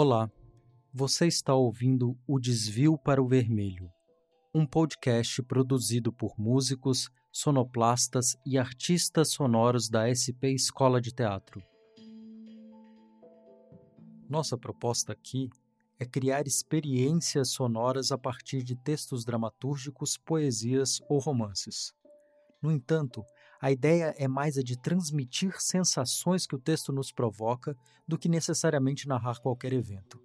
Olá, você está ouvindo O Desvio para o Vermelho, um podcast produzido por músicos, sonoplastas e artistas sonoros da SP Escola de Teatro. Nossa proposta aqui é criar experiências sonoras a partir de textos dramatúrgicos, poesias ou romances. No entanto, a ideia é mais a de transmitir sensações que o texto nos provoca do que necessariamente narrar qualquer evento.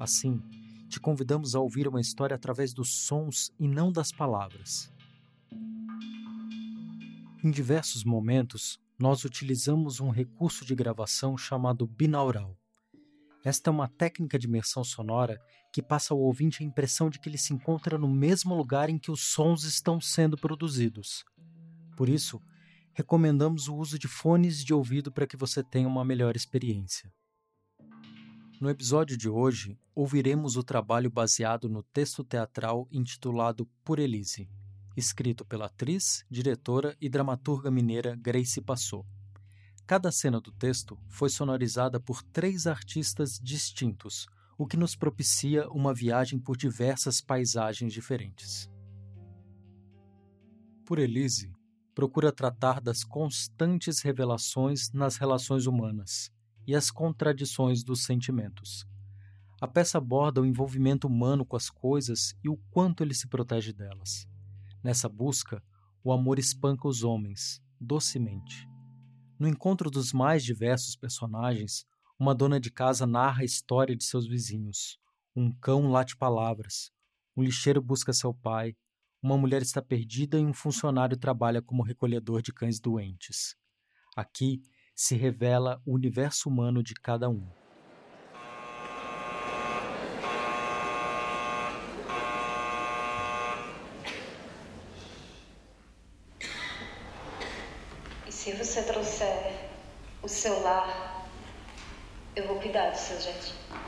Assim, te convidamos a ouvir uma história através dos sons e não das palavras. Em diversos momentos, nós utilizamos um recurso de gravação chamado binaural. Esta é uma técnica de imersão sonora que passa ao ouvinte a impressão de que ele se encontra no mesmo lugar em que os sons estão sendo produzidos. Por isso, recomendamos o uso de fones de ouvido para que você tenha uma melhor experiência. No episódio de hoje, ouviremos o trabalho baseado no texto teatral intitulado Por Elise, escrito pela atriz, diretora e dramaturga mineira Grace Passou. Cada cena do texto foi sonorizada por três artistas distintos, o que nos propicia uma viagem por diversas paisagens diferentes. Por Elise procura tratar das constantes revelações nas relações humanas e as contradições dos sentimentos. A peça aborda o envolvimento humano com as coisas e o quanto ele se protege delas. Nessa busca, o amor espanca os homens, docemente. No encontro dos mais diversos personagens, uma dona de casa narra a história de seus vizinhos. Um cão late palavras. Um lixeiro busca seu pai uma mulher está perdida e um funcionário trabalha como recolhedor de cães doentes. Aqui se revela o universo humano de cada um. E se você trouxer o seu lar, eu vou cuidar do seu jardim.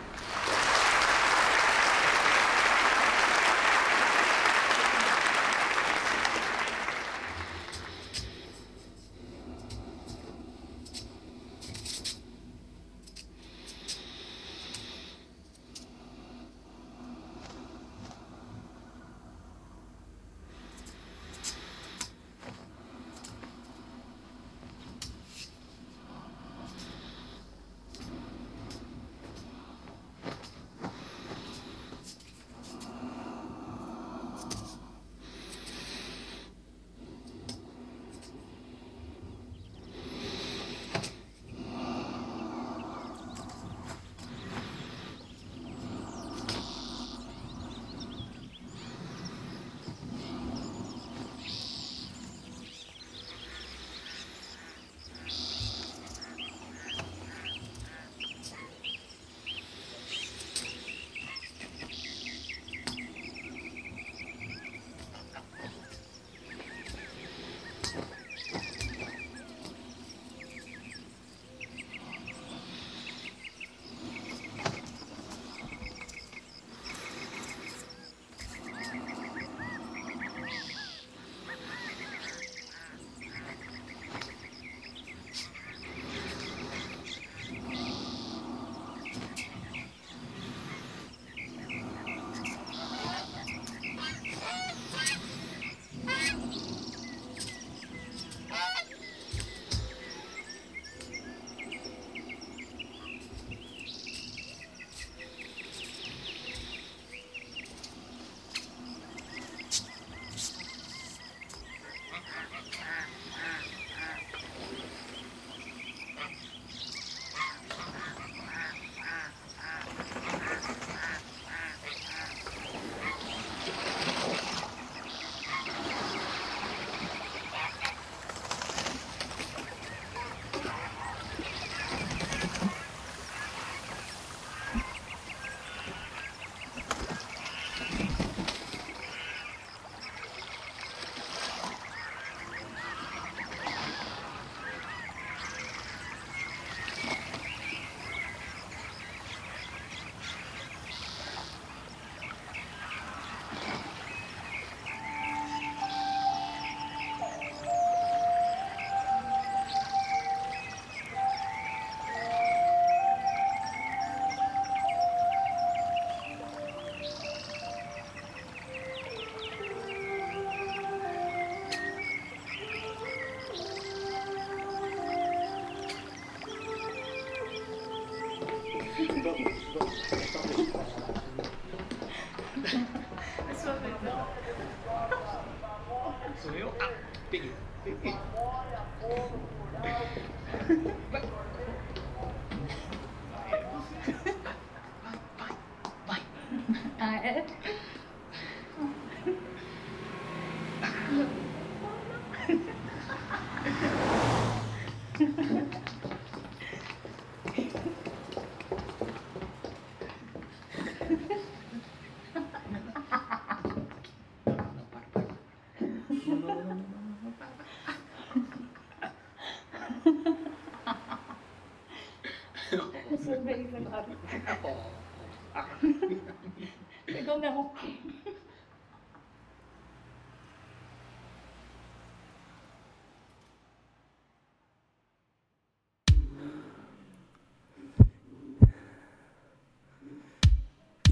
动。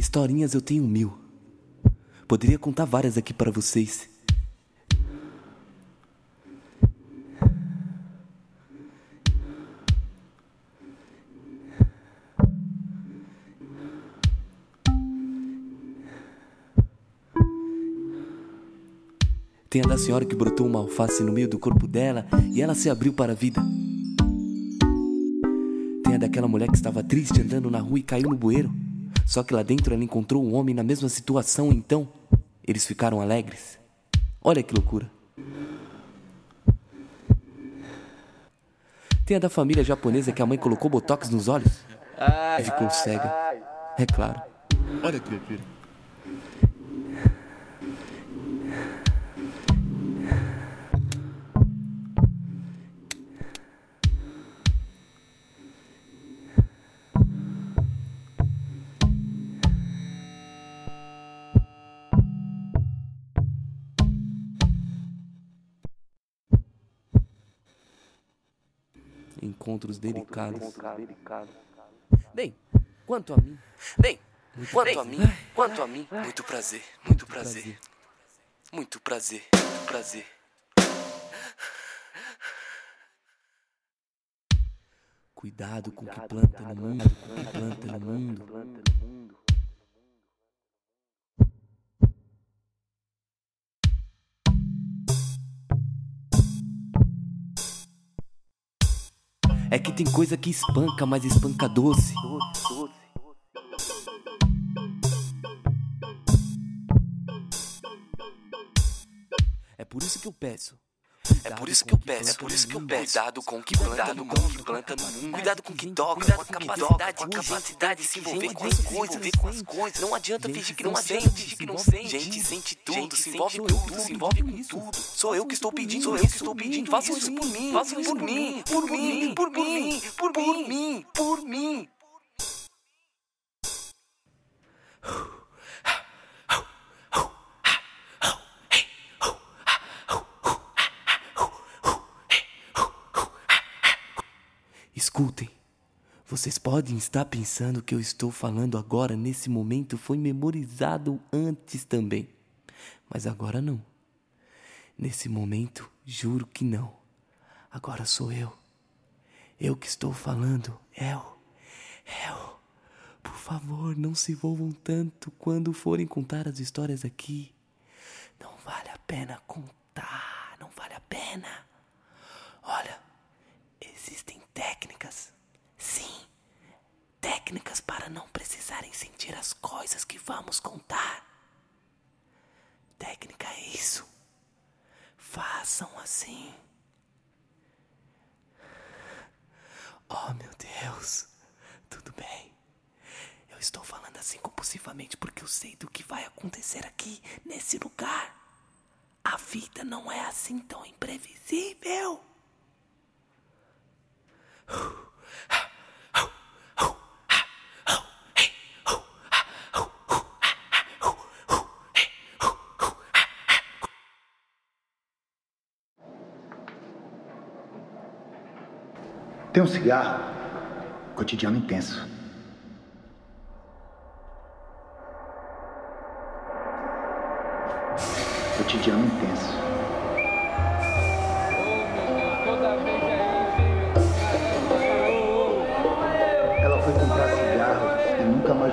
Historinhas eu tenho mil. Poderia contar várias aqui para vocês. Tem a da senhora que brotou uma alface no meio do corpo dela e ela se abriu para a vida. Tem a daquela mulher que estava triste andando na rua e caiu no bueiro. Só que lá dentro ela encontrou um homem na mesma situação, então eles ficaram alegres. Olha que loucura. Tem a da família japonesa que a mãe colocou botox nos olhos e ficou cega. É claro. Olha que loucura. Encontros delicados. Bem, quanto a mim. Bem, quanto a mim. Quanto a mim. Muito prazer, muito prazer. Muito prazer, muito prazer. Cuidado com o que planta no mundo, com o que planta no mundo. Tem coisa que espanca, mas espanca doce. É por isso que eu peço. É por isso que eu peço, é por isso que eu peço. Cuidado com o que planta no mundo, planta no mundo. Cuidado com o que toca, cuidado com a capacidade, com a capacidade de se envolver com as coisas, ver com as coisas. Não adianta fingir que não sente, fingir que não sente. Gente sente tudo, se envolve com tudo, se envolve com tudo. Sou eu que estou pedindo, sou eu que estou pedindo. Façam isso por mim, façam isso por mim, por mim, por mim, por mim, por mim. Escutem. Vocês podem estar pensando que eu estou falando agora, nesse momento, foi memorizado antes também. Mas agora não. Nesse momento, juro que não. Agora sou eu. Eu que estou falando. Eu. Eu. Por favor, não se envolvam tanto quando forem contar as histórias aqui. Não vale a pena contar. Não vale a pena. Olha, técnicas. Sim, técnicas para não precisarem sentir as coisas que vamos contar. Técnica é isso. Façam assim. Oh, meu Deus. Tudo bem. Eu estou falando assim compulsivamente porque eu sei do que vai acontecer aqui, nesse lugar. A vida não é assim tão imprevisível. Tem um cigarro, cotidiano intenso. Cotidiano intenso.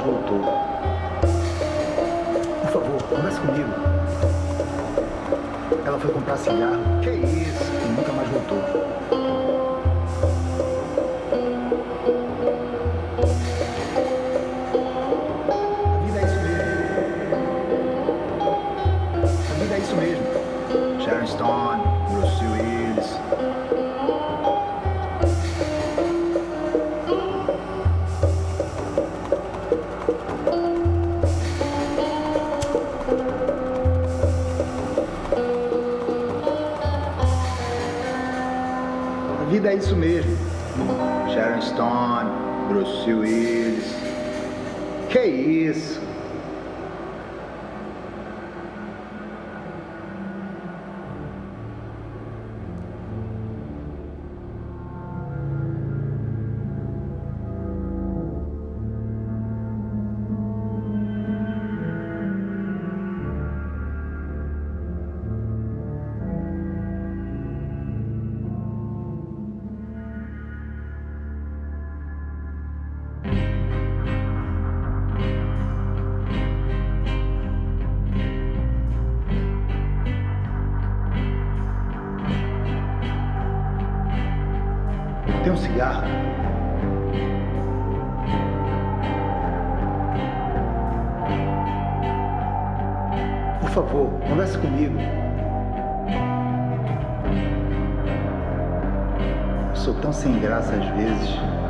Mais voltou. favor, conversa comigo. Ela foi comprar cigarro. Que isso? E nunca mais voltou. A vida é isso mesmo. A vida é isso mesmo. Sharon Stone, isso mesmo. Sharon Stone, Bruce Willis. Que isso? Tem um cigarro? Por favor, converse comigo. Eu sou tão sem graça às vezes.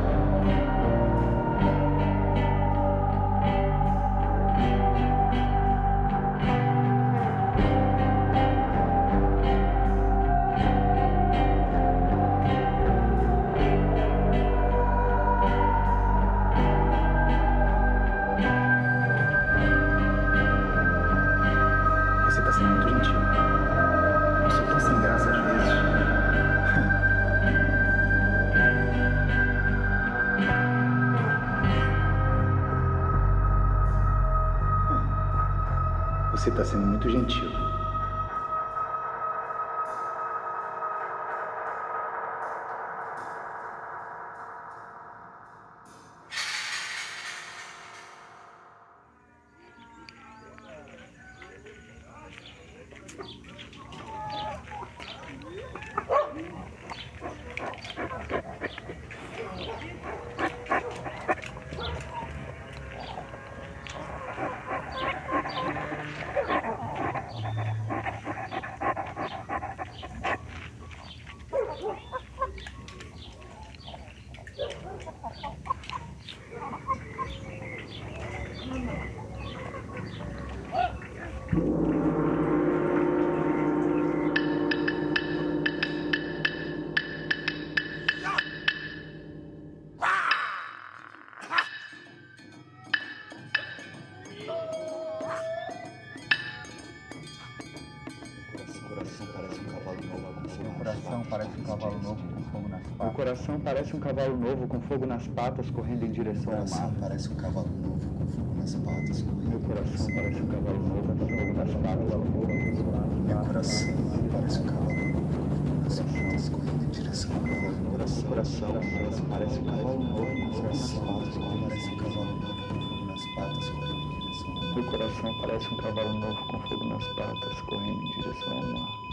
Coração parece um cavalo novo com fogo nas patas correndo em direção ao mar. parece um cavalo novo com fogo nas patas. Meu coração parece um cavalo novo com fogo nas patas. Meu coração parece um cavalo novo com fogo nas patas correndo em direção ao mar. Meu coração parece um cavalo novo com fogo nas patas correndo Parece um cavalo novo com fogo nas patas correndo em direção ao mar. Meu coração parece um cavalo novo com fogo nas patas correndo em direção ao mar.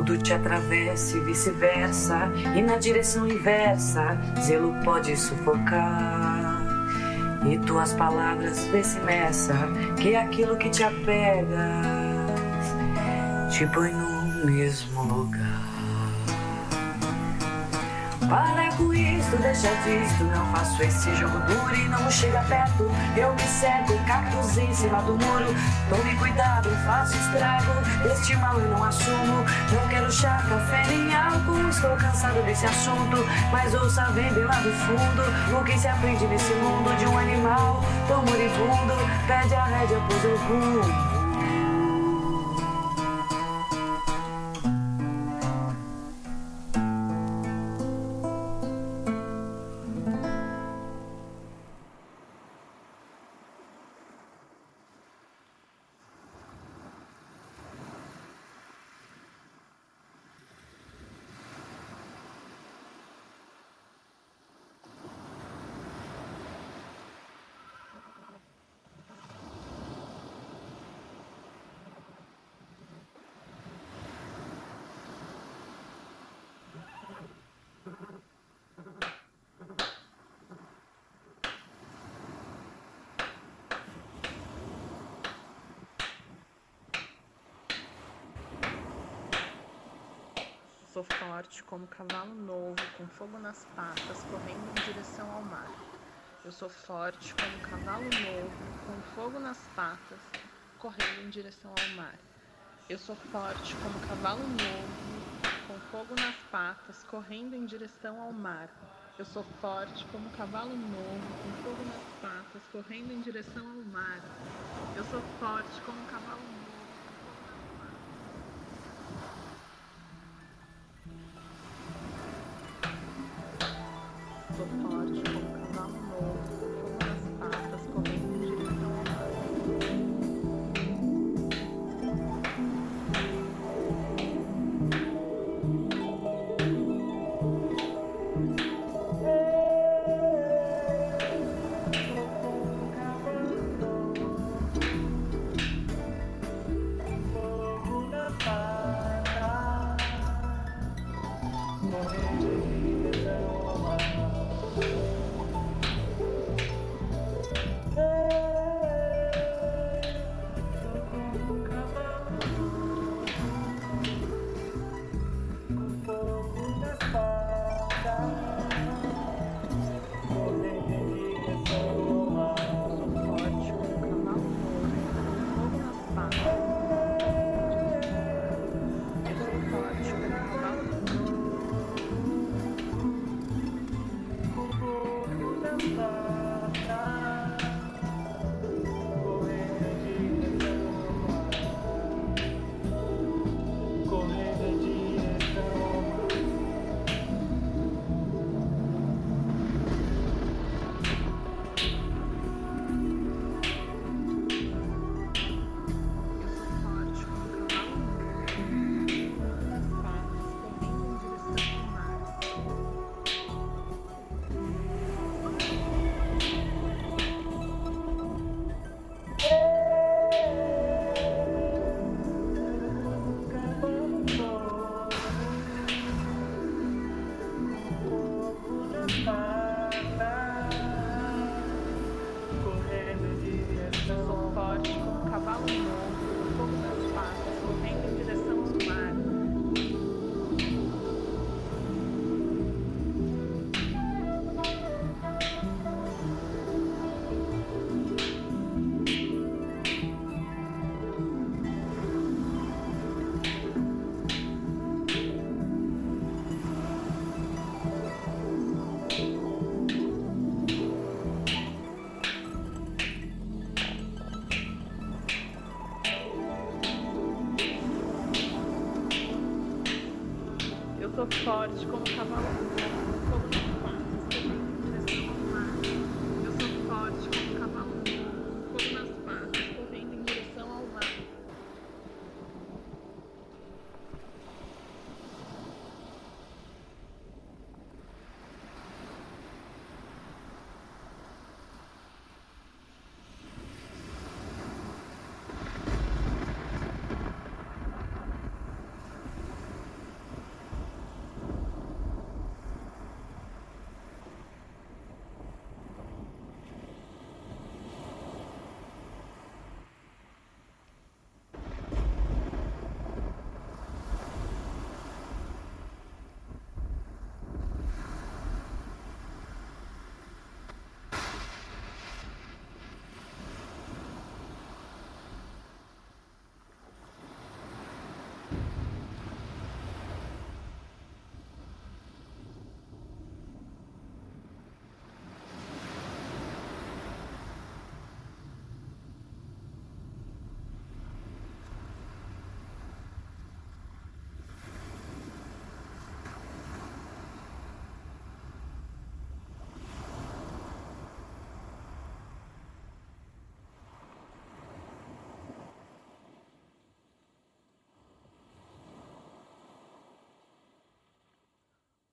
Tudo te atravessa e vice-versa, e na direção inversa, zelo pode sufocar. E tuas palavras vê se meça, que é aquilo que te apega te põe no mesmo lugar. Para com isso, deixa disto. Não faço esse jogo duro e não chega perto. Eu me cerco, cactos em cima do muro. Tome cuidado, faço estrago. Este mal eu não assumo. Não quero chá, café nem álcool. Estou cansado desse assunto. Mas ouça, vem bem lá do fundo. O que se aprende nesse mundo de um animal tão moribundo? Pede a rédea, pois eu rumo. Sou forte como cavalo novo, com fogo nas patas, correndo em direção ao mar. Eu sou forte como cavalo novo, com fogo nas patas, correndo em direção ao mar. Eu sou forte como cavalo novo, com fogo nas patas, correndo em direção ao mar. Eu sou forte como cavalo novo, com fogo nas patas, correndo em direção ao mar. Eu sou forte como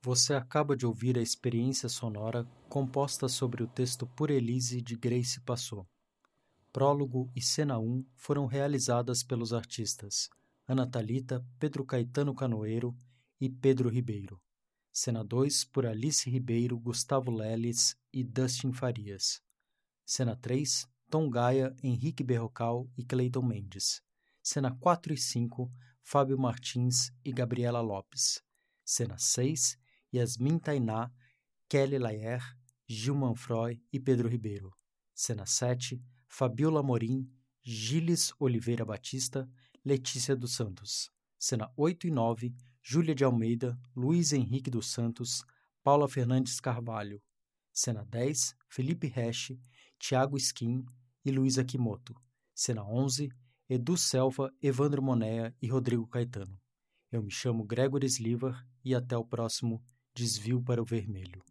Você acaba de ouvir a experiência sonora composta sobre o texto Por Elise de Grace Passou. Prólogo e cena 1 foram realizadas pelos artistas Ana Talita, Pedro Caetano Canoeiro e Pedro Ribeiro. Cena 2 por Alice Ribeiro, Gustavo Leles e Dustin Farias. Cena 3, Tom Gaia, Henrique Berrocal e Cleiton Mendes. Cena 4 e 5, Fábio Martins e Gabriela Lopes. Cena 6, Yasmin Tainá, Kelly Layer, Gil Manfroy e Pedro Ribeiro. Cena 7, Fabiola Morim, Gilles Oliveira Batista, Letícia dos Santos. Cena 8 e 9, Júlia de Almeida, Luiz Henrique dos Santos, Paula Fernandes Carvalho. Cena 10, Felipe Resch, Tiago Skin e Luísa Kimoto. Cena 11, Edu Selva, Evandro Monea e Rodrigo Caetano. Eu me chamo Gregory Sliver e até o próximo Desvio para o Vermelho.